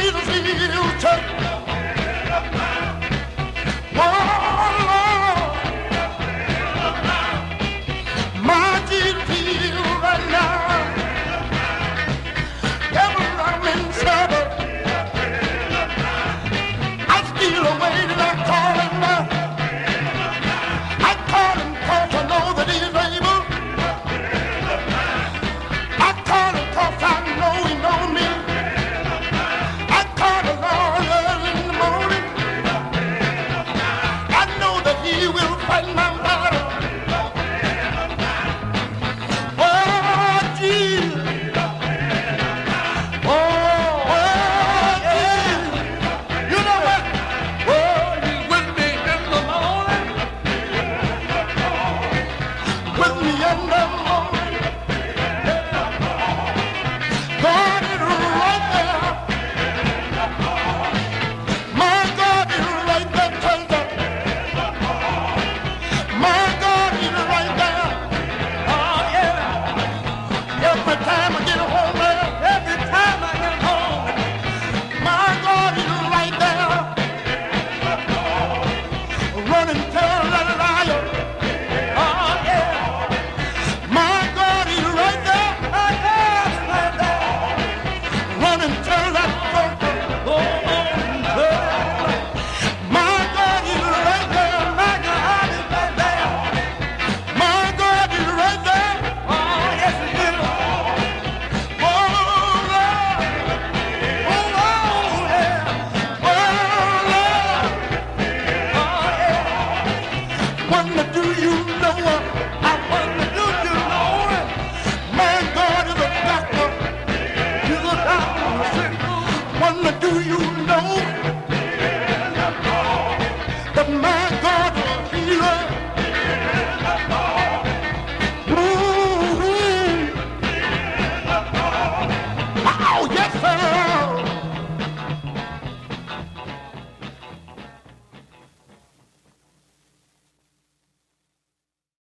feels touch.